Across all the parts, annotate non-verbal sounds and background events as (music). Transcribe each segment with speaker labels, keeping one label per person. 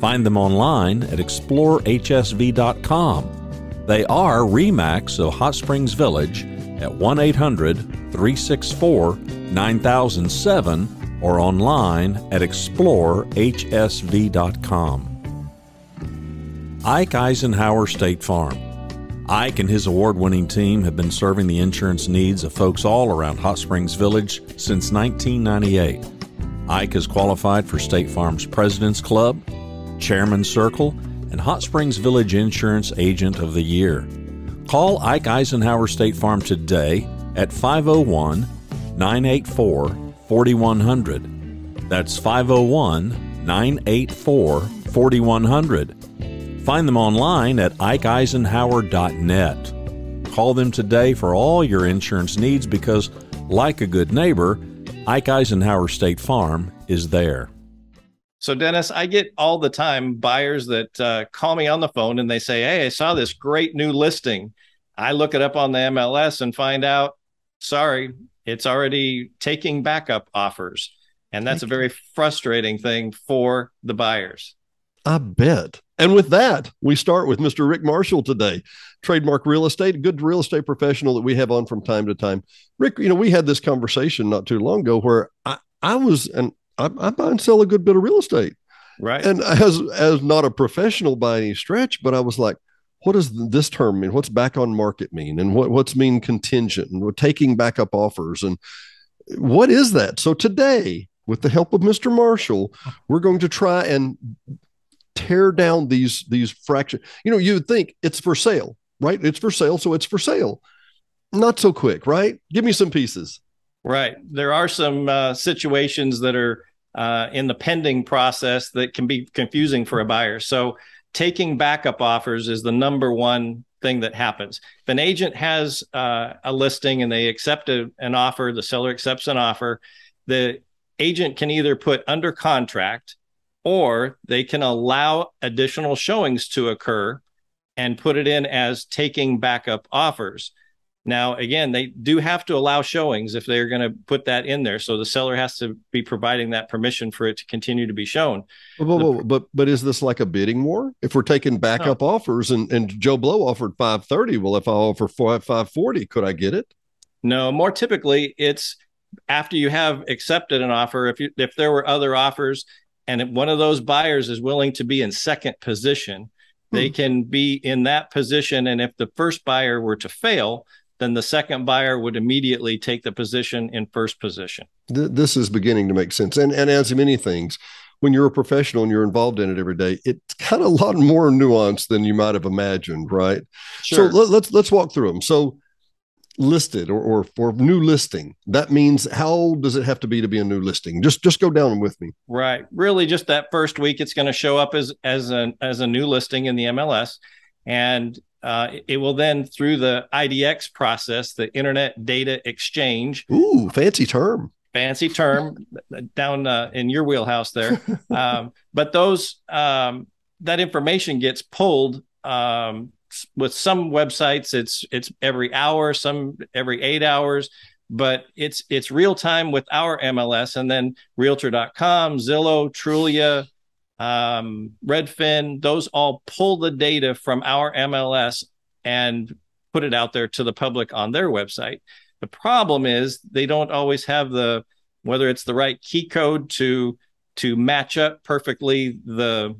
Speaker 1: Find them online at explorehsv.com. They are REMAX of Hot Springs Village at 1 800 364 9007 or online at explorehsv.com. Ike Eisenhower State Farm. Ike and his award winning team have been serving the insurance needs of folks all around Hot Springs Village since 1998. Ike is qualified for State Farm's President's Club, Chairman's Circle, and Hot Springs Village Insurance Agent of the Year. Call Ike Eisenhower State Farm today at 501 984 4100. That's 501 984 4100 Find them online at ikeeisenhower.net. Call them today for all your insurance needs because, like a good neighbor, Ike Eisenhower State Farm is there.
Speaker 2: So, Dennis, I get all the time buyers that uh, call me on the phone and they say, Hey, I saw this great new listing. I look it up on the MLS and find out, sorry, it's already taking backup offers. And that's a very frustrating thing for the buyers.
Speaker 3: I bet. And with that, we start with Mr. Rick Marshall today, trademark real estate, a good real estate professional that we have on from time to time. Rick, you know, we had this conversation not too long ago where I, I was, and I, I buy and sell a good bit of real estate.
Speaker 2: Right.
Speaker 3: And as, as not a professional by any stretch, but I was like, what does this term mean? What's back on market mean? And what, what's mean contingent and taking backup offers? And what is that? So today, with the help of Mr. Marshall, we're going to try and tear down these these fractions. You know, you would think it's for sale, right? It's for sale, so it's for sale. Not so quick, right? Give me some pieces.
Speaker 2: Right. There are some uh, situations that are uh, in the pending process that can be confusing for a buyer. So, taking backup offers is the number one thing that happens. If an agent has uh, a listing and they accept a, an offer, the seller accepts an offer, the agent can either put under contract or they can allow additional showings to occur and put it in as taking backup offers. Now, again, they do have to allow showings if they're going to put that in there. So the seller has to be providing that permission for it to continue to be shown.
Speaker 3: But but, but, but is this like a bidding war? If we're taking backup no. offers and, and Joe Blow offered 530, well, if I offer 540, could I get it?
Speaker 2: No, more typically it's after you have accepted an offer. If you if there were other offers and one of those buyers is willing to be in second position, they hmm. can be in that position. And if the first buyer were to fail, then the second buyer would immediately take the position in first position.
Speaker 3: This is beginning to make sense. And, and as many things, when you're a professional and you're involved in it every day, it's kind of a lot more nuanced than you might have imagined, right? Sure. So let, let's let's walk through them. So listed or, or for new listing that means how old does it have to be to be a new listing just just go down with me
Speaker 2: right really just that first week it's going to show up as as a as a new listing in the mls and uh, it will then through the idx process the internet data exchange.
Speaker 3: Ooh fancy term.
Speaker 2: Fancy term down uh, in your wheelhouse there. (laughs) Um, but those um, that information gets pulled um, with some websites it's it's every hour some every eight hours but it's it's real time with our mls and then realtor.com zillow trulia um, redfin those all pull the data from our mls and put it out there to the public on their website the problem is they don't always have the whether it's the right key code to to match up perfectly the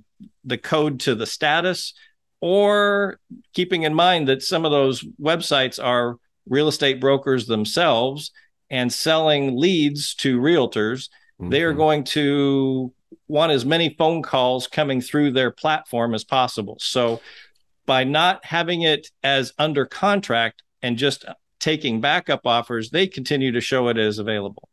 Speaker 2: the code to the status or keeping in mind that some of those websites are real estate brokers themselves and selling leads to realtors, mm-hmm. they are mm-hmm. going to want as many phone calls coming through their platform as possible. So by not having it as under contract and just taking backup offers, they continue to show it as available.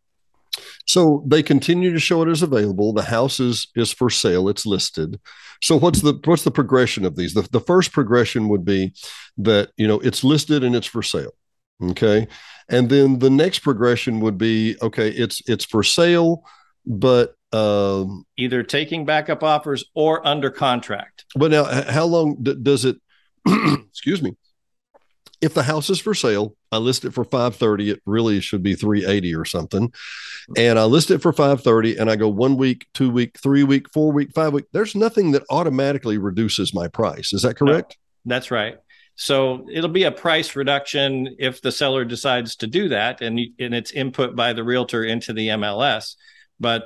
Speaker 3: So they continue to show it as available. The house is is for sale. It's listed. So what's the what's the progression of these? The, the first progression would be that you know it's listed and it's for sale. Okay. And then the next progression would be okay, it's it's for sale, but um,
Speaker 2: either taking backup offers or under contract.
Speaker 3: But now, how long d- does it? (clears throat) excuse me. If the house is for sale, I list it for 530. It really should be 380 or something. And I list it for 530 and I go one week, two week, three week, four week, five week. There's nothing that automatically reduces my price. Is that correct?
Speaker 2: No, that's right. So it'll be a price reduction if the seller decides to do that and, and it's input by the realtor into the MLS. But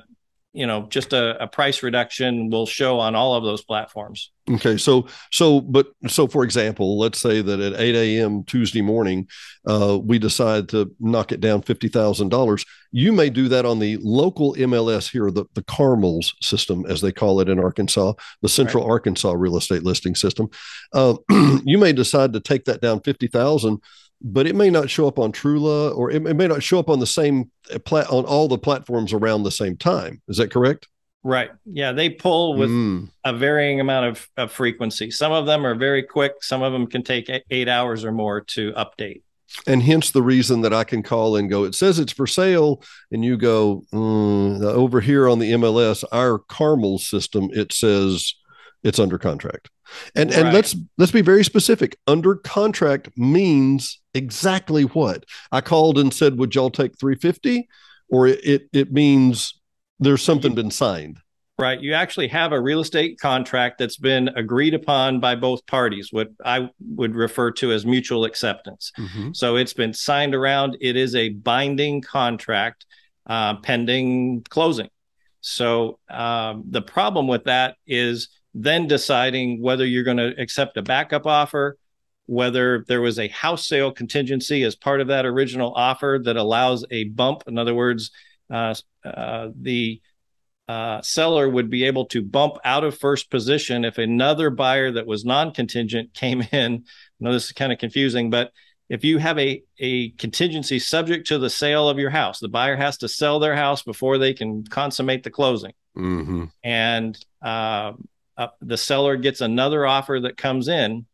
Speaker 2: you know just a, a, price reduction will show on all of those platforms.
Speaker 3: Okay so so but so for example let's say that at 8 a.m tuesday morning uh, we decide to knock it down $50000 you may do that on the local mls here the, the CARMLS system as they call it in arkansas the central right. arkansas real estate listing system. Uh, (clears throat) you may decide to take that down 50000 but it may not show up on Trulia or it, it may not show up on the same plat on all the platforms around the same time. Is that correct?
Speaker 2: Right. Yeah, they pull with mm. a varying amount of, of frequency. Some of them are very quick. Some of them can take eight hours or more to update.
Speaker 3: And hence the reason that I can call and go, it says it's for sale. And you go, mm, over here on the MLS, our Carmel system, it says it's under contract. And right. and let's let's be very specific. Under contract means exactly what? I called and said, "Would y'all take 350?" Or it it means there's something been signed.
Speaker 2: Right. You actually have a real estate contract that's been agreed upon by both parties, what I would refer to as mutual acceptance. Mm-hmm. So it's been signed around. It is a binding contract uh, pending closing. So um, the problem with that is then deciding whether you're going to accept a backup offer, whether there was a house sale contingency as part of that original offer that allows a bump. In other words, uh, uh, the uh, seller would be able to bump out of first position if another buyer that was non contingent came (laughs) in. I know this is kind of confusing, but if you have a, a contingency subject to the sale of your house, the buyer has to sell their house before they can consummate the closing. Mm-hmm. And um, uh, the seller gets another offer that comes in,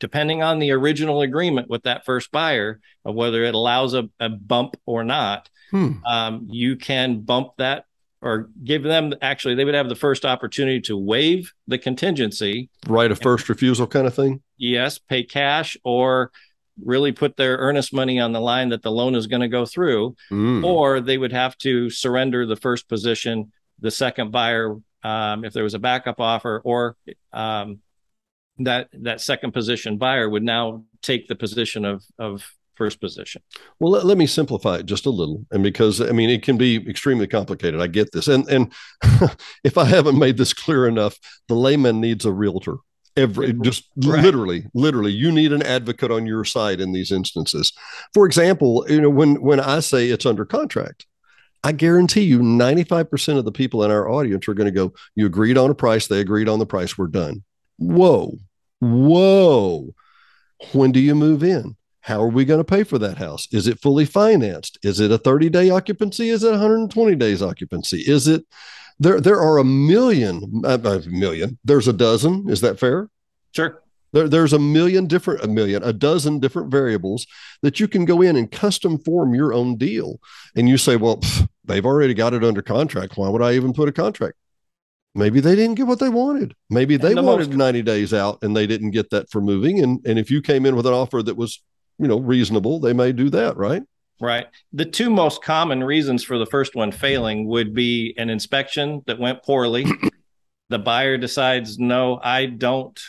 Speaker 2: depending on the original agreement with that first buyer of whether it allows a, a bump or not, hmm. um, you can bump that or give them actually they would have the first opportunity to waive the contingency
Speaker 3: right a first refusal kind of thing
Speaker 2: yes pay cash or really put their earnest money on the line that the loan is going to go through mm. or they would have to surrender the first position the second buyer um, if there was a backup offer, or um, that that second position buyer would now take the position of of first position.
Speaker 3: Well, let, let me simplify it just a little, and because I mean it can be extremely complicated. I get this, and and (laughs) if I haven't made this clear enough, the layman needs a realtor every just right. literally literally you need an advocate on your side in these instances for example you know when when i say it's under contract I guarantee you 95% of the people in our audience are going to go, You agreed on a price, they agreed on the price, we're done. Whoa, whoa. When do you move in? How are we going to pay for that house? Is it fully financed? Is it a 30 day occupancy? Is it 120 days occupancy? Is it there? There are a million, uh, a million, there's a dozen. Is that fair?
Speaker 2: Sure.
Speaker 3: There, there's a million different, a million, a dozen different variables that you can go in and custom form your own deal. And you say, well, pff, they've already got it under contract. Why would I even put a contract? Maybe they didn't get what they wanted. Maybe they the wanted most- 90 days out and they didn't get that for moving. And, and if you came in with an offer that was, you know, reasonable, they may do that, right?
Speaker 2: Right. The two most common reasons for the first one failing would be an inspection that went poorly. (clears throat) the buyer decides, no, I don't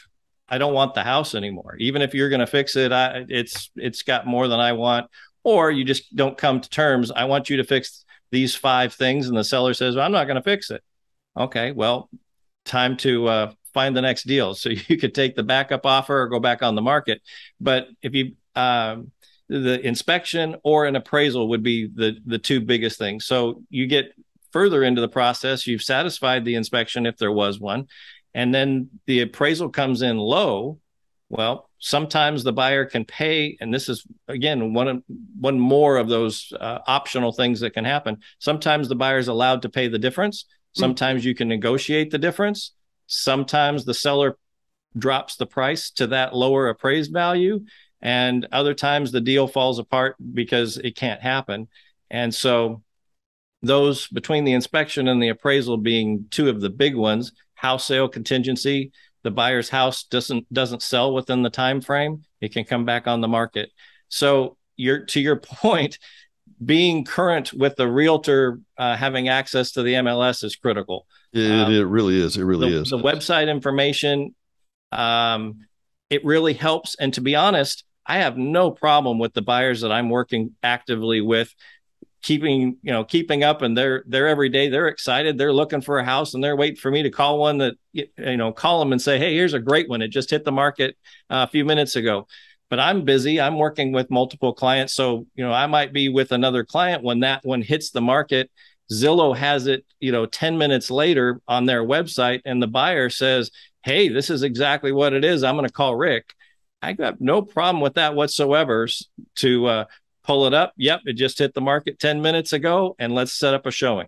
Speaker 2: I don't want the house anymore. Even if you're going to fix it, I, it's it's got more than I want. Or you just don't come to terms. I want you to fix these five things, and the seller says, well, "I'm not going to fix it." Okay, well, time to uh, find the next deal. (laughs) So you could take the backup offer or go back on the market. But if you um, the inspection or an appraisal would be the the two biggest things. So you get further into the process, you've satisfied the inspection if there was one, and then the appraisal comes in low. Well, sometimes the buyer can pay, and this is again one of, one more of those uh, optional things that can happen. Sometimes the buyer is allowed to pay the difference. Hmm. Sometimes you can negotiate the difference. Sometimes the seller drops the price to that lower appraised value, and other times the deal falls apart because it can't happen. And so those between the inspection and the appraisal being two of the big ones, house sale contingency, the buyer's house doesn't doesn't sell within the time frame, it can come back on the market. So you're to your (laughs) point, being current with the realtor uh, having access to the MLS is critical.
Speaker 3: It, um, it really is. It really
Speaker 2: the,
Speaker 3: is.
Speaker 2: The website information, um, it really helps. And to be honest, I have no problem with the buyers that I'm working actively with keeping you know keeping up and they're they're every day they're excited they're looking for a house and they're waiting for me to call one that you know call them and say hey here's a great one. It just hit the market uh, a few minutes ago. But i'm busy. I'm working with multiple clients. So you know i might be with another client when that one hits the market. Zillow has it you know 10 minutes later on their website and the buyer says hey this is exactly what it is. I'm going to call rick. I got no problem with that whatsoever to uh, pull it up. Yep, it just hit the market 10 minutes ago, and let's set up a showing.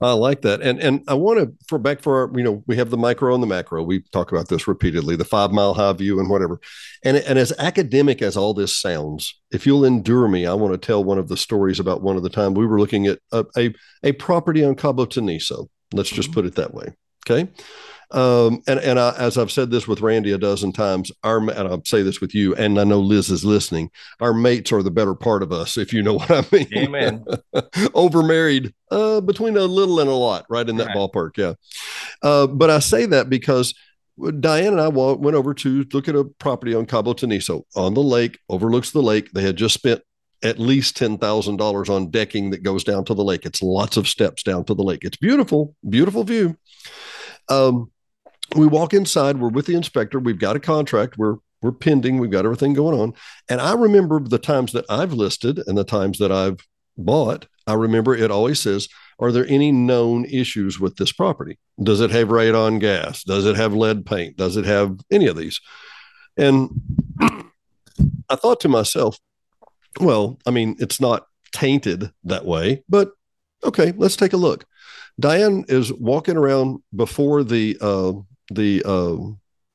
Speaker 3: I like that. And and I want to for back for our, you know, we have the micro and the macro. We talk about this repeatedly, the five mile high view and whatever. And and as academic as all this sounds, if you'll endure me, I want to tell one of the stories about one of the time we were looking at a a, a property on Cabo Teniso. Let's just mm-hmm. put it that way. Okay. Um, and and I, as I've said this with Randy a dozen times, our and I'll say this with you, and I know Liz is listening. Our mates are the better part of us, if you know (laughs) what I mean.
Speaker 2: Amen. (laughs)
Speaker 3: Overmarried, uh, between a little and a lot, right in that right. ballpark. Yeah. Uh, but I say that because Diane and I went over to look at a property on Cabo Teniso on the lake, overlooks the lake. They had just spent at least $10,000 on decking that goes down to the lake. It's lots of steps down to the lake. It's beautiful, beautiful view. Um, we walk inside we're with the inspector we've got a contract we're we're pending we've got everything going on. And i remember the times that i've listed and the times that i've bought i remember it always says are there any known issues with this property? Does it have radon gas? Does it have lead paint? Does it have any of these? And (clears throat) i thought to myself well i mean it's not tainted that way but okay let's take a look. Diane is walking around before the uh, the uh,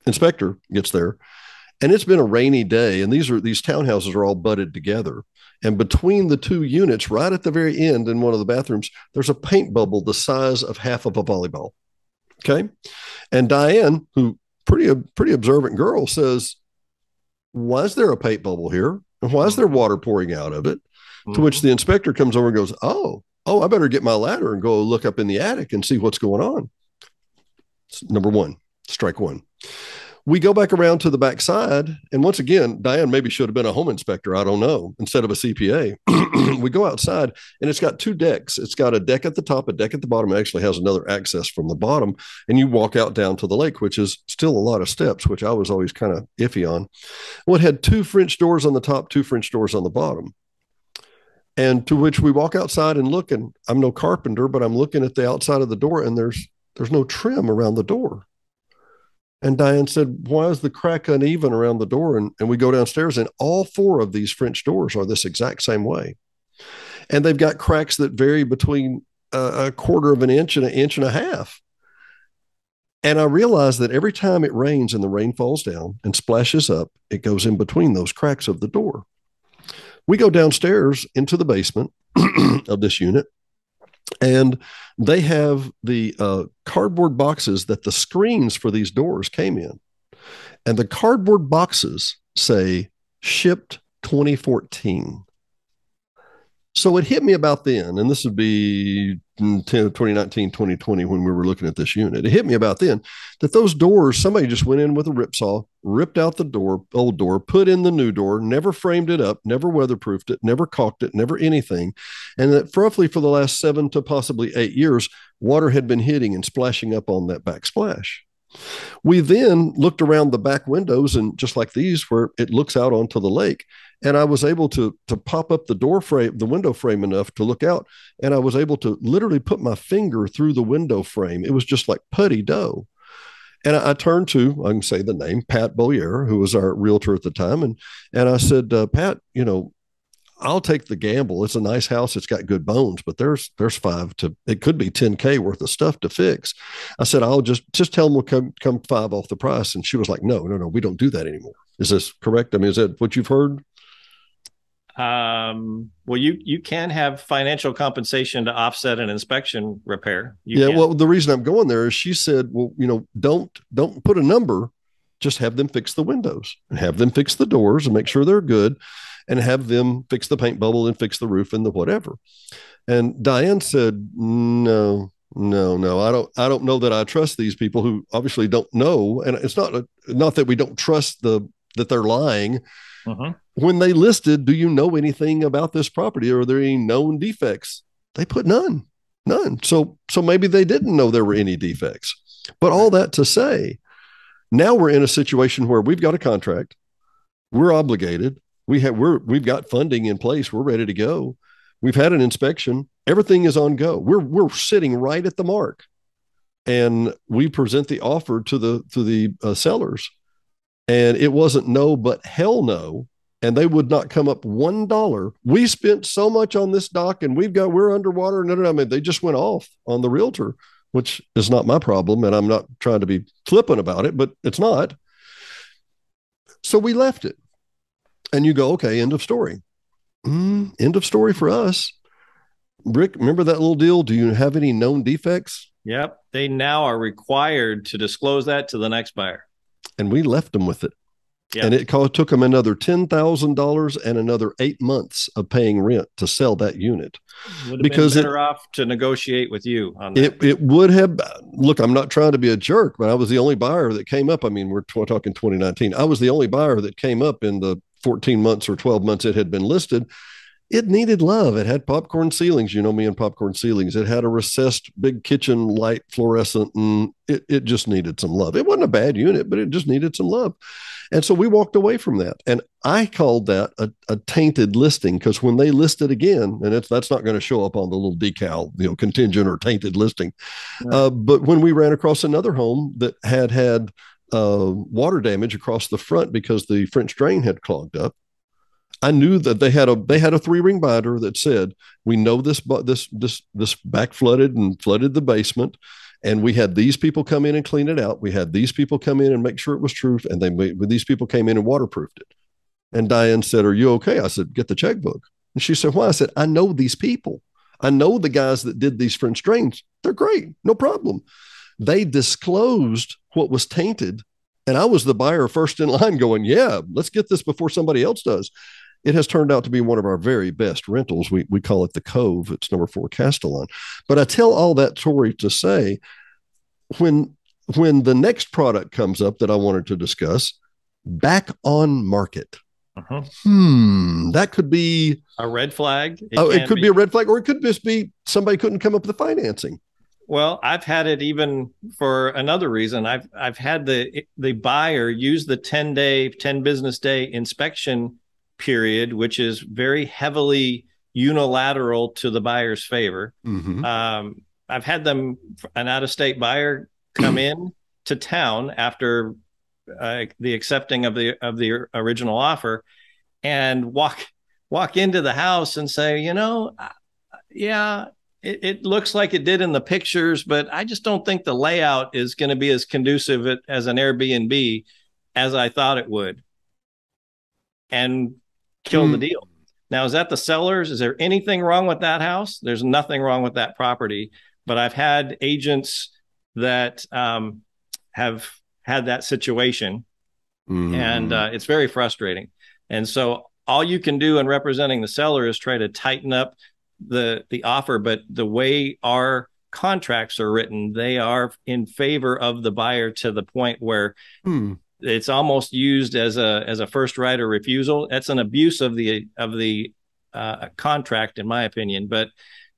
Speaker 3: inspector gets there, and it's been a rainy day, and these are these townhouses are all butted together. And between the two units, right at the very end in one of the bathrooms, there's a paint bubble the size of half of a volleyball. Okay. And Diane, who pretty a pretty observant girl, says, Why is there a paint bubble here? And why is there water pouring out of it? Mm-hmm. To which the inspector comes over and goes, Oh, oh, I better get my ladder and go look up in the attic and see what's going on. number one strike one. We go back around to the back side, and once again, Diane maybe should have been a home inspector. I don't know, instead of a CPA. (clears throat) we go outside, and it's got two decks. It's got a deck at the top, a deck at the bottom. It actually has another access from the bottom, and you walk out down to the lake, which is still a lot of steps, which I was always kind of iffy on. Well, it had two French doors on the top, two French doors on the bottom. And to which we walk outside and look, and I'm no carpenter, but I'm looking at the outside of the door, and there's there's no trim around the door. And Diane said, Why is the crack uneven around the door? And, and we go downstairs, and all four of these French doors are this exact same way. And they've got cracks that vary between a, a quarter of an inch and an inch and a half. And I realized that every time it rains and the rain falls down and splashes up, it goes in between those cracks of the door. We go downstairs into the basement (clears throat) of this unit, and they have the uh, cardboard boxes that the screens for these doors came in. And the cardboard boxes say shipped 2014. So it hit me about then, and this would be 2019, 2020 when we were looking at this unit. It hit me about then that those doors, somebody just went in with a rip saw, ripped out the door, old door, put in the new door, never framed it up, never weatherproofed it, never caulked it, never anything. And that roughly for the last seven to possibly eight years, water had been hitting and splashing up on that backsplash. We then looked around the back windows and just like these where it looks out onto the lake. And I was able to to pop up the door frame, the window frame enough to look out. And I was able to literally put my finger through the window frame. It was just like putty dough. And I, I turned to, I can say the name, Pat Boyer, who was our realtor at the time. And and I said, uh, Pat, you know, I'll take the gamble. It's a nice house. It's got good bones, but there's there's five to it could be 10K worth of stuff to fix. I said, I'll just just tell them we'll come come five off the price. And she was like, No, no, no, we don't do that anymore. Is this correct? I mean, is that what you've heard?
Speaker 2: Um, well, you you can have financial compensation to offset an inspection repair. You
Speaker 3: yeah.
Speaker 2: can.
Speaker 3: Well, the reason I'm going there is she said, Well, you know, don't don't put a number, just have them fix the windows and have them fix the doors and make sure they're good and have them fix the paint bubble and fix the roof and the whatever. And Diane said, no, no, no, I don't, I don't know that I trust these people who obviously don't know. And it's not, a, not that we don't trust the, that they're lying.
Speaker 2: Mhm.
Speaker 3: When they listed, do you know anything about this property? Are there any known defects? They put none, none. So, so maybe they didn't know there were any defects. But all that to say, now we're in a situation where we've got a contract, we're obligated, we have we're we've got funding in place, we're ready to go. We've had an inspection, everything is on go. We're we're sitting right at the mark, and we present the offer to the to the uh, sellers, and it wasn't no but hell no, and they would not come up one dollar. We spent so much on this dock, and we've got we're underwater. No, no, no. I mean, they just went off on the realtor which is not my problem. And I'm not trying to be flippant about it, but it's not. So we left it. And you go, okay, end of story. Mm, end of story for us. Rick, remember that little deal? Do you have any known defects?
Speaker 2: Yep. They now are required to disclose that to the next buyer.
Speaker 3: And we left them with it.
Speaker 2: Yeah.
Speaker 3: And it took them another $10,000 and another eight months of paying rent to sell that unit. Because it-
Speaker 2: better off to negotiate with you on that.
Speaker 3: It, it would have look. I'm not trying to be a jerk, but I was the only buyer that came up. I mean, we're tw- talking 2019. I was the only buyer that came up in the 14 months or 12 months it had been listed. It needed love. It had popcorn ceilings. You know me and popcorn ceilings. It had a recessed big kitchen light fluorescent, and it it just needed some love. It wasn't a bad unit, but it just needed some love. And so we walked away from that. And I called that a, a tainted listing because when they listed again, and it's that's not going to show up on the little decal, you know, contingent or tainted listing.
Speaker 2: Right.
Speaker 3: Uh, but when we ran across another home that had had uh, water damage across the front because the French drain had clogged up, I knew that they had a they had a three ring binder that said we know this this this this back flooded and flooded the basement and we had these people come in and clean it out. We had these people come in and make sure it was true, and they made, these people came in and waterproofed it. And Diane said, "Are you okay?" I said, "Get the checkbook." And she said, "Why?" I said, "I know these people. I know the guys that did these French drains. They're great, no problem." They disclosed what was tainted, and I was the buyer first in line, going, "Yeah, let's get this before somebody else does." It has turned out to be one of our very best rentals. We we call it the Cove. It's number four Castellan. But I tell all that story to say, when when the next product comes up that I wanted to discuss, back on market.
Speaker 2: Mhm.
Speaker 3: Hmm, that could be
Speaker 2: A red flag.
Speaker 3: oh, it
Speaker 2: can
Speaker 3: could be. a red flag, or it could just be somebody couldn't come up with the financing.
Speaker 2: Well, I've had it even for another reason. I've I've had the the buyer use the 10 day, 10 business day inspection period, which is very heavily unilateral to the buyer's favor.
Speaker 3: Mhm.
Speaker 2: Um, I've had them an out of state buyer come (clears throat) in to town after uh, the accepting of the of the original offer and walk walk into the house and say, you know, yeah, it, it looks like it did in the pictures, but I just don't think the layout is going to be as conducive as an Airbnb as I thought it would, and kill the
Speaker 3: Hmm.
Speaker 2: deal. Now, is that the sellers? Is there anything wrong with that house? There's nothing wrong with that property, but I've had agents that um, have had that situation, and
Speaker 3: Mhm.
Speaker 2: uh, it's very frustrating. And so, all you can do in representing the seller is try to tighten up the the offer. But the way our contracts are written, they are in favor of the buyer to the point where
Speaker 3: Hmm.
Speaker 2: It's almost used as a as a first right of refusal. That's an abuse of the of the uh, contract, in my opinion. But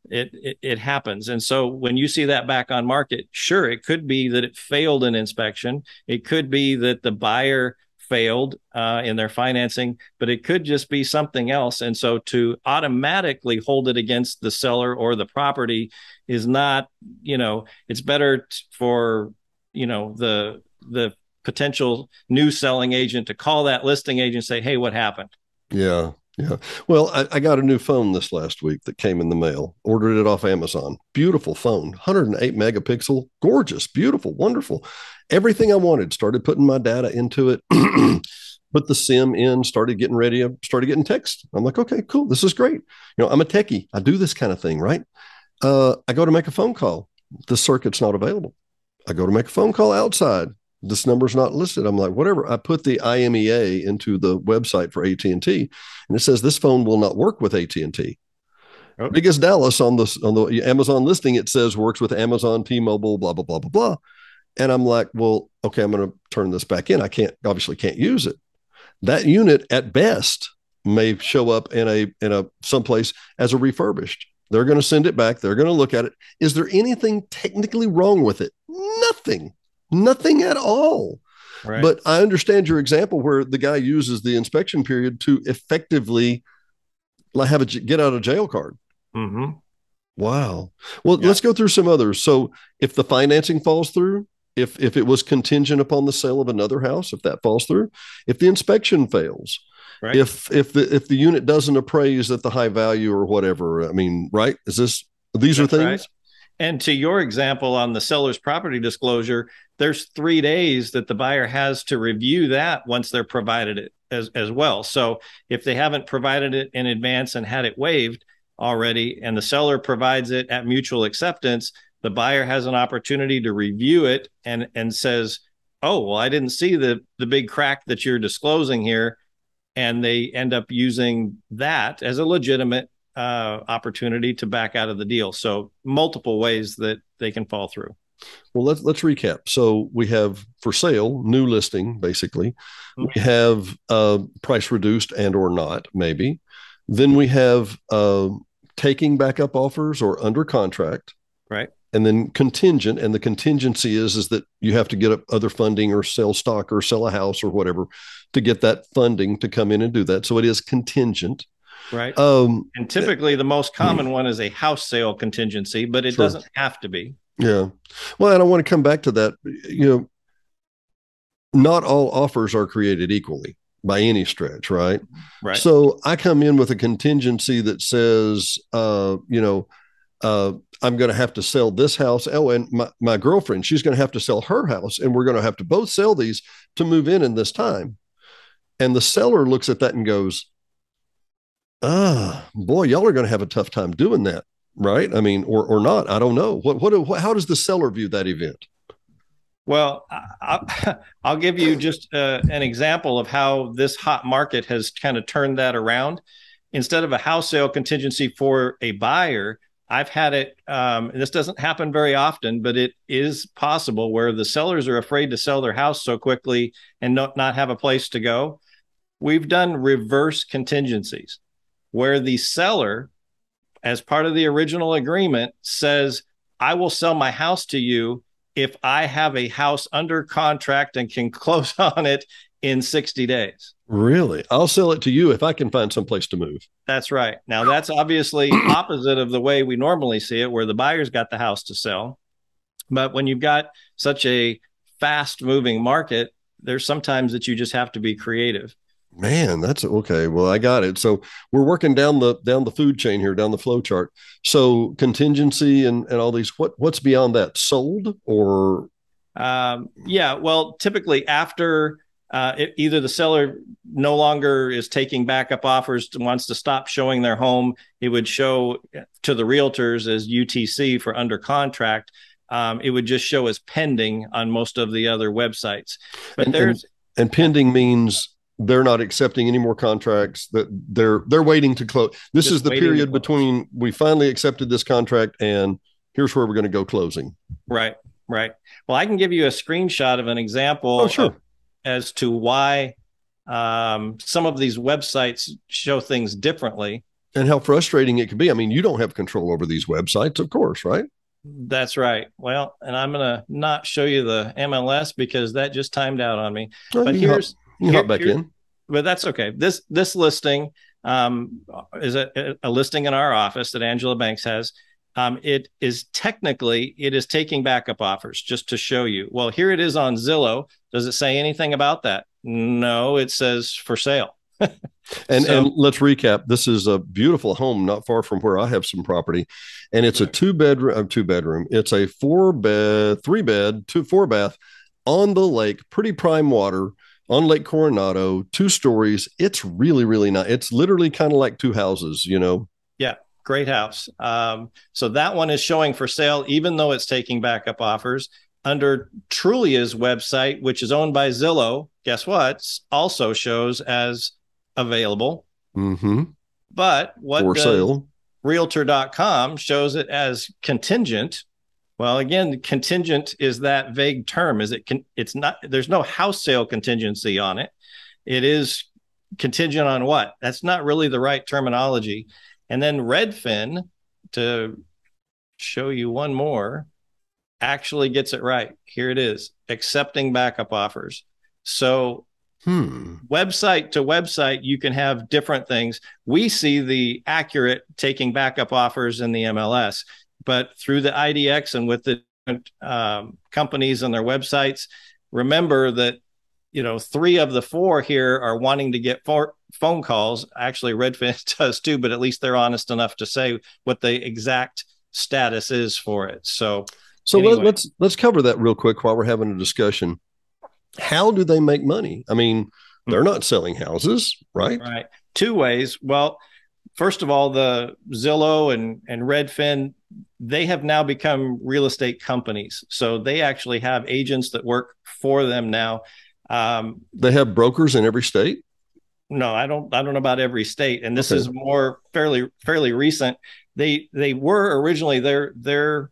Speaker 2: It, it, it happens, and so when you see that back on market, sure, it could be that it failed an inspection. It could be that the buyer failed uh, in their financing, but it could just be something else. And so to automatically hold it against the seller or the property is not, you know, it's better t- for, you know, the the potential new selling agent to call that listing agent say, "Hey, what happened?"
Speaker 3: Yeah. Yeah. Well, I, I, got a new phone this last week that came in the mail. Ordered it off Amazon. Beautiful phone, 108 megapixel, gorgeous, beautiful, wonderful. Everything I wanted. Started putting my data into it. (clears throat) Put the SIM in. Started getting ready. Started getting text. I'm like, okay, cool. This is great. You know, I'm a techie. I do this kind of thing, right? Uh, I go to make a phone call. The circuit's not available. I go to make a phone call outside this number's not listed. I'm like, whatever. I put the IMEI into the website for AT&T and it says this phone will not work with AT&T. Oh. Because Dallas on the on the Amazon listing it says works with Amazon, T-Mobile, blah blah blah blah blah. And I'm like, well, okay, I'm going to turn this back in. I can't obviously can't use it. That unit at best may show up in a in a someplace as a refurbished. They're going to send it back. They're going to look at it. Is there anything technically wrong with it? Nothing. Nothing at all. Right. But I understand your example where the guy uses the inspection period to effectively have a get out of jail card.
Speaker 2: Mm-hmm.
Speaker 3: Wow. Well, yeah. let's go through some others. So, if the financing falls through, if if it was contingent upon the sale of another house, if that falls through, if the inspection fails, right. if if the if the unit doesn't appraise at the high value or whatever, I mean, right? Is this these That's are things? Right.
Speaker 2: And to your example on the seller's property disclosure, there's three days that the buyer has to review that once they're provided it as, as well. So if they haven't provided it in advance and had it waived already, and the seller provides it at mutual acceptance, the buyer has an opportunity to review it and and says, "Oh, well, I didn't see the the big crack that you're disclosing here," and they end up using that as a legitimate uh, opportunity to back out of the deal. So multiple ways that they can fall through.
Speaker 3: Well, let's let's recap. So we have for sale, new listing, basically. Mm-hmm. We have uh, price reduced and or not, maybe. Then we have uh, taking backup offers or under contract,
Speaker 2: right?
Speaker 3: And then contingent, and the contingency is is that you have to get up other funding or sell stock or sell a house or whatever to get that funding to come in and do that. So it is contingent.
Speaker 2: Right. Um, and typically, the most common one is a house sale contingency, but it sure. doesn't have to be.
Speaker 3: Yeah. Well, and I want to come back to that. You know, not all offers are created equally by any stretch, right?
Speaker 2: Right.
Speaker 3: So I come in with a contingency that says, uh, you know, uh, I'm going to have to sell this house. Oh, and my, my girlfriend, she's going to have to sell her house, and we're going to have to both sell these to move in in this time. And the seller looks at that and goes, ah, boy, y'all are going to have a tough time doing that, right? I mean, or or not. I don't know. What what, what how does the seller view that event?
Speaker 2: Well, I, will (laughs) give you just uh, an example of how this hot market has kind of turned that around. Instead of a house sale contingency for a buyer, I've had it. Um, this doesn't happen very often, but it is possible where the sellers are afraid to sell their house so quickly and not, not have a place to go. We've done reverse contingencies where the seller, as part of the original agreement, says, I will sell my house to you if I have a house under contract and can (laughs) close on it in 60 days.
Speaker 3: Really? I'll sell it to you if I can find some place to move.
Speaker 2: That's right. Now, that's obviously (coughs) opposite of the way we normally see it, where the buyer's got the house to sell. But when you've got such a fast moving market, there's sometimes that you just have to be creative.
Speaker 3: Man, that's okay. Well, I got it. So we're working down the down the food chain here, down the flow chart. So contingency and and all these. What what's beyond that? Sold or?
Speaker 2: Um, yeah. Well, typically after uh, it, either the seller no longer is taking backup offers, wants to stop showing their home, it would show to the realtors as UTC for under contract. Um, it would just show as pending on most of the other websites. But
Speaker 3: and,
Speaker 2: there's
Speaker 3: and, and pending means they're not accepting any more contracts that they're they're waiting to close this Just is the period between we finally accepted this contract and here's where we're going to go closing
Speaker 2: right right well i can give you a screenshot of an example
Speaker 3: oh, sure.
Speaker 2: as to why um, some of these websites show things differently
Speaker 3: and how frustrating it can be. I mean, you don't have control over these websites, of course, right?
Speaker 2: That's right. Well, and I'm going to not show you the MLS because that just timed out on me. But here's
Speaker 3: you hop back in.
Speaker 2: but that's okay. This this listing um, is a, a listing in our office that Angela Banks has. Um, it is technically it is taking backup offers just to show you. Well, here it is on Zillow. Does it say anything about that? No, it says for sale. (laughs)
Speaker 3: And
Speaker 2: So-
Speaker 3: and let's recap. This is a beautiful home not far from where I have some property, and it's a two bedroom, uh, two bedroom. It's a four bed, three bed, two four bath on the lake, pretty prime water on Lake Coronado, two stories. It's really really nice. It's literally kind of like two houses, you know.
Speaker 2: Yeah, great house. Um, so that one is showing for sale, even though it's taking backup offers under Trulia's website, which is owned by Zillow. Guess what? Also shows as available.
Speaker 3: Mm-hmm.
Speaker 2: But what
Speaker 3: For sale.
Speaker 2: realtor.com shows it as contingent? Well, again, contingent is that vague term. Is it? can it's not. There's no house sale contingency on it. It is contingent on what? That's not really the right terminology. And then Redfin, to show you one more, actually gets it right. Here it is accepting backup offers. So,
Speaker 3: Hmm.
Speaker 2: website to website, you can have different things. We see the accurate taking backup offers in the MLS, but through the IDX and with the um, companies and their websites, remember that you know three of the four here are wanting to get four phone calls actually redfin (laughs) does too but at least they're honest enough to say what the exact status is for it so
Speaker 3: So
Speaker 2: Anyway.
Speaker 3: let, let's let's cover that real quick while we're having a discussion. How do they make money? I mean, they're not selling houses, right?
Speaker 2: right two ways well first of all the zillow and and redfin they have now become real estate companies so they actually have agents that work for them now um,
Speaker 3: They have brokers in every state.
Speaker 2: no i don't i don't know about every state and this
Speaker 3: Okay.
Speaker 2: is more fairly fairly recent they they were originally their their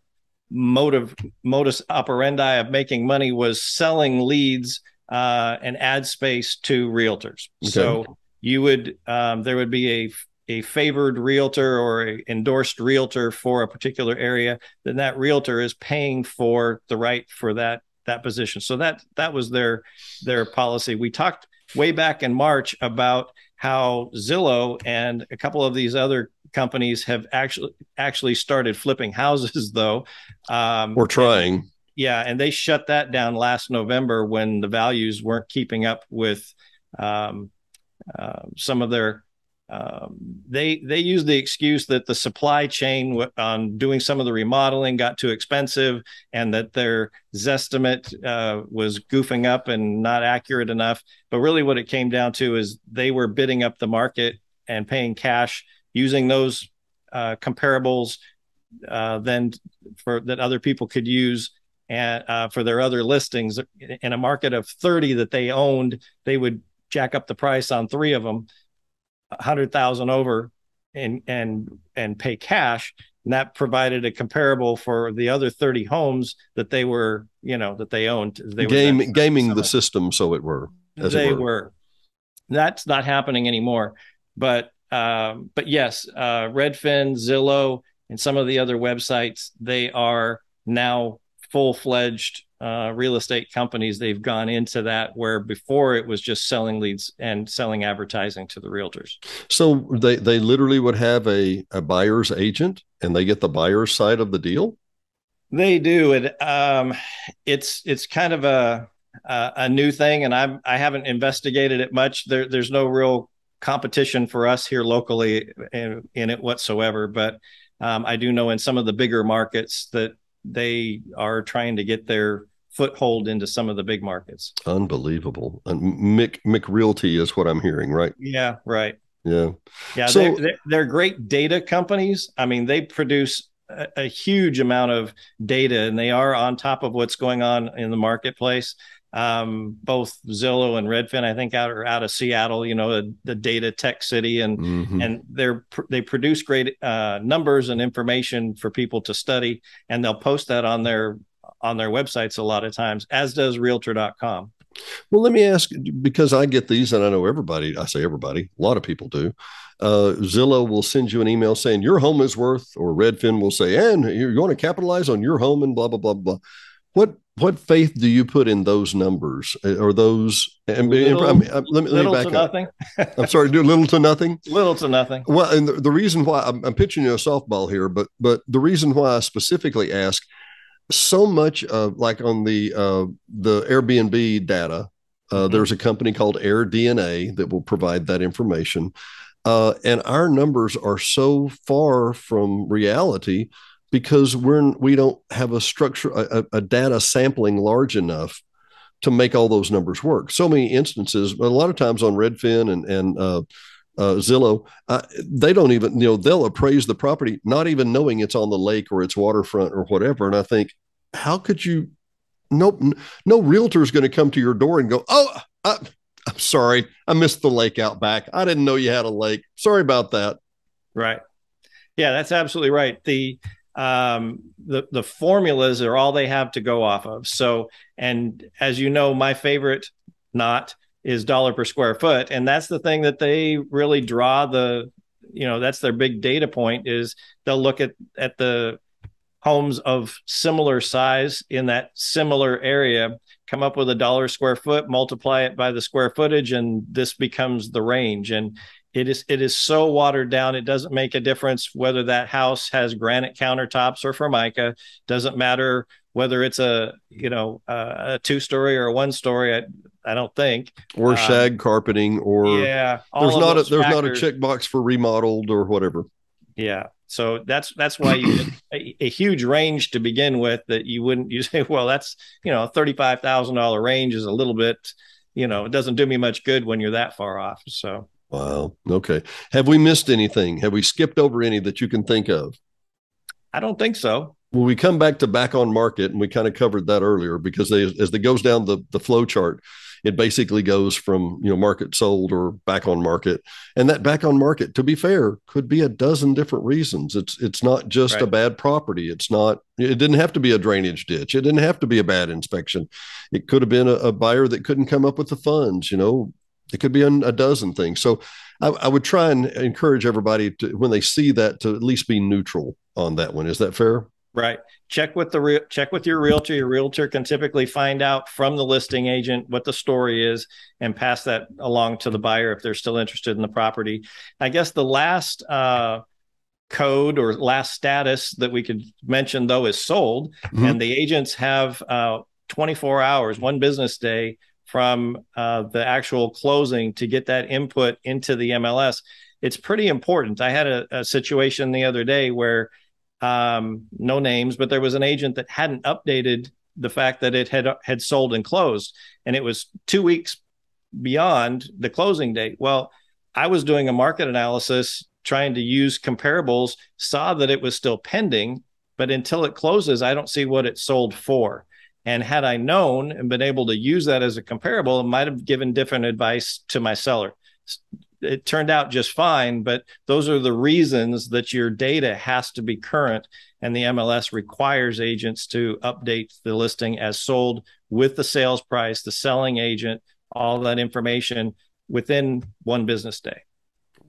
Speaker 2: motive modus operandi of making money was selling leads uh, and ad space to realtors
Speaker 3: Okay.
Speaker 2: so you would um, there would be a a favored realtor or a endorsed realtor for a particular area then that realtor is paying for the right for that that position. So that that was their their policy. We talked way back in March about how Zillow and a couple of these other companies have actually actually started flipping houses (laughs) though. Um,
Speaker 3: We're trying.
Speaker 2: yeah and they shut that down last november when the values weren't keeping up with um, uh, some of their um, they they used the excuse that the supply chain on doing some of the remodeling got too expensive and that their zestimate uh, was goofing up and not accurate enough. But really what it came down to is they were bidding up the market and paying cash using those uh, comparables uh, then for that other people could use and uh, for their other listings. In a market of 30 that they owned they would jack up the price on three of them 100,000 over and and and pay cash and that provided a comparable for the other 30 homes that they were you know that they owned they were
Speaker 3: Game,
Speaker 2: then
Speaker 3: gaming the system, so it were. as it
Speaker 2: they
Speaker 3: were.
Speaker 2: were. That's not happening anymore. But um, but yes, uh, Redfin, Zillow, and some of the other websites they are now full fledged uh, real estate companies. They've gone into that where before it was just selling leads and selling advertising to the realtors.
Speaker 3: So they they literally would have a a buyer's agent, and they get the buyer's side of the deal.
Speaker 2: They do it. Um, it's it's kind of a a, a new thing, and I I haven't investigated it much. There there's no real competition for us here locally in, in it whatsoever. But um, I do know in some of the bigger markets that they are trying to get their foothold into some of the big markets.
Speaker 3: Unbelievable. And Mick Mick Realty is what I'm hearing, right?
Speaker 2: Yeah, right.
Speaker 3: Yeah.
Speaker 2: Yeah,
Speaker 3: So-
Speaker 2: they're, they're, they're great data companies. I mean, they produce a, a huge amount of data and they are on top of what's going on in the marketplace. Um, both Zillow and Redfin, I think, out are out of Seattle, you know, the, the data tech city, and
Speaker 3: Mhm.
Speaker 2: and they're they produce great uh, numbers and information for people to study, and they'll post that on their on their websites a lot of times, as does Realtor.com.
Speaker 3: Well, let me ask because I get these and I know everybody, I say everybody, a lot of people do. Uh, Zillow will send you an email saying your home is worth, or Redfin will say, and you're going to capitalize on your home and blah, blah, blah, blah. What what faith do you put in those numbers uh, or those? And, little, I mean, uh, let me, let me back up. Nothing. (laughs) I'm sorry, do little to nothing.
Speaker 2: Little to nothing.
Speaker 3: Well, and the, the reason why I'm, I'm pitching you a softball here, but but the reason why I specifically ask so much of like on the uh, the Airbnb data, uh, mm-hmm. there's a company called AirDNA that will provide that information, uh, and our numbers are so far from reality because we're we don't have a structure a, a data sampling large enough to make all those numbers work. So many instances, but a lot of times on Redfin and and uh, uh, Zillow, uh, they don't even, you know, they'll appraise the property, not even knowing it's on the lake or it's waterfront or whatever. And I think, how could you? Nope, no realtor is going to come to your door and go, "Oh, I, I'm sorry, I missed the lake out back. I didn't know you had a lake. Sorry about that."
Speaker 2: Right. Yeah, that's absolutely right. The um, the the formulas are all they have to go off of. So, and as you know, my favorite not is dollar per square foot and that's the thing that they really draw the you know that's their big data point is they'll look at at the homes of similar size in that similar area come up with a dollar square foot multiply it by the square footage and this becomes the range and it is it is so watered down it doesn't make a difference whether that house has granite countertops or formica doesn't matter whether it's a you know a two story or a one story I, I don't think.
Speaker 3: Or um, shag carpeting or
Speaker 2: yeah
Speaker 3: there's not a there's factors. not a checkbox for remodeled or whatever.
Speaker 2: Yeah so that's that's why you a, a, huge range to begin with that you wouldn't you say well that's you know a $35000 range is a little bit you know it doesn't do me much good when you're that far off so
Speaker 3: Wow. Okay. Have we missed anything? Have we skipped over any that you can think of?
Speaker 2: I don't think so.
Speaker 3: Well, we come back to back on market, and we kind of covered that earlier because they, as it goes down the the flow chart, it basically goes from you know market sold or back on market, and that back on market, to be fair, could be a dozen different reasons. It's it's not just right. a bad property. It's not. It didn't have to be a drainage ditch. It didn't have to be a bad inspection. It could have been a, a buyer that couldn't come up with the funds. You know, it could be a dozen things. So I, I, would try and encourage everybody to, when they see that, to at least be neutral on that one. Is that fair?
Speaker 2: Right. Check with the re- check with your realtor. Your realtor can typically find out from the listing agent what the story is and pass that along to the buyer if they're still interested in the property. I guess the last uh, code or last status that we could mention though is sold, mm-hmm. and the agents have uh, 24 hours, one business day from uh, the actual closing to get that input into the MLS. It's pretty important. I had a, a situation the other day where um, no names, but there was an agent that hadn't updated the fact that it had had sold and closed, and it was two weeks beyond the closing date. Well, I was doing a market analysis trying to use comparables, saw that it was still pending, but until it closes, I don't see what it sold for. And had I known and been able to use that as a comparable, it might have given different advice to my seller. It turned out just fine, but those are the reasons that your data has to be current. And the MLS requires agents to update the listing as sold with the sales price, the selling agent, all that information within one business day.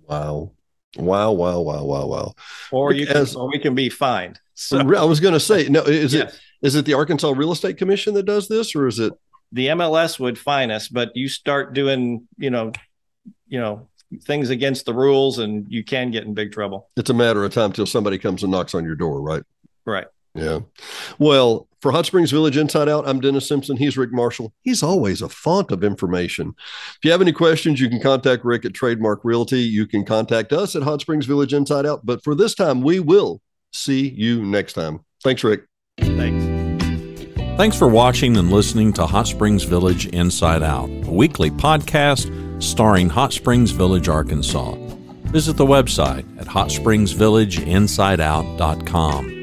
Speaker 3: Wow. Wow, wow, wow, wow, wow.
Speaker 2: Or you can, or we can be fined.
Speaker 3: So I was going to say, no, is yes. it is it the Arkansas Real Estate Commission that does this, or is it
Speaker 2: the MLS would fine us? But you start doing, you know, you know, things against the rules, and you can get in big trouble.
Speaker 3: It's a matter of time till somebody comes and knocks on your door, right?
Speaker 2: Right.
Speaker 3: Yeah. Well, for Hot Springs Village Inside Out, I'm Dennis Simpson. He's Rick Marshall. He's always a font of information. If you have any questions, you can contact Rick at Trademark Realty. You can contact us at Hot Springs Village Inside Out. But for this time, we will see you next time. Thanks, Rick.
Speaker 2: Thanks.
Speaker 1: Thanks for watching and listening to Hot Springs Village Inside Out, a weekly podcast starring Hot Springs Village, Arkansas. Visit the website at hotspringsvillageinsideout.com.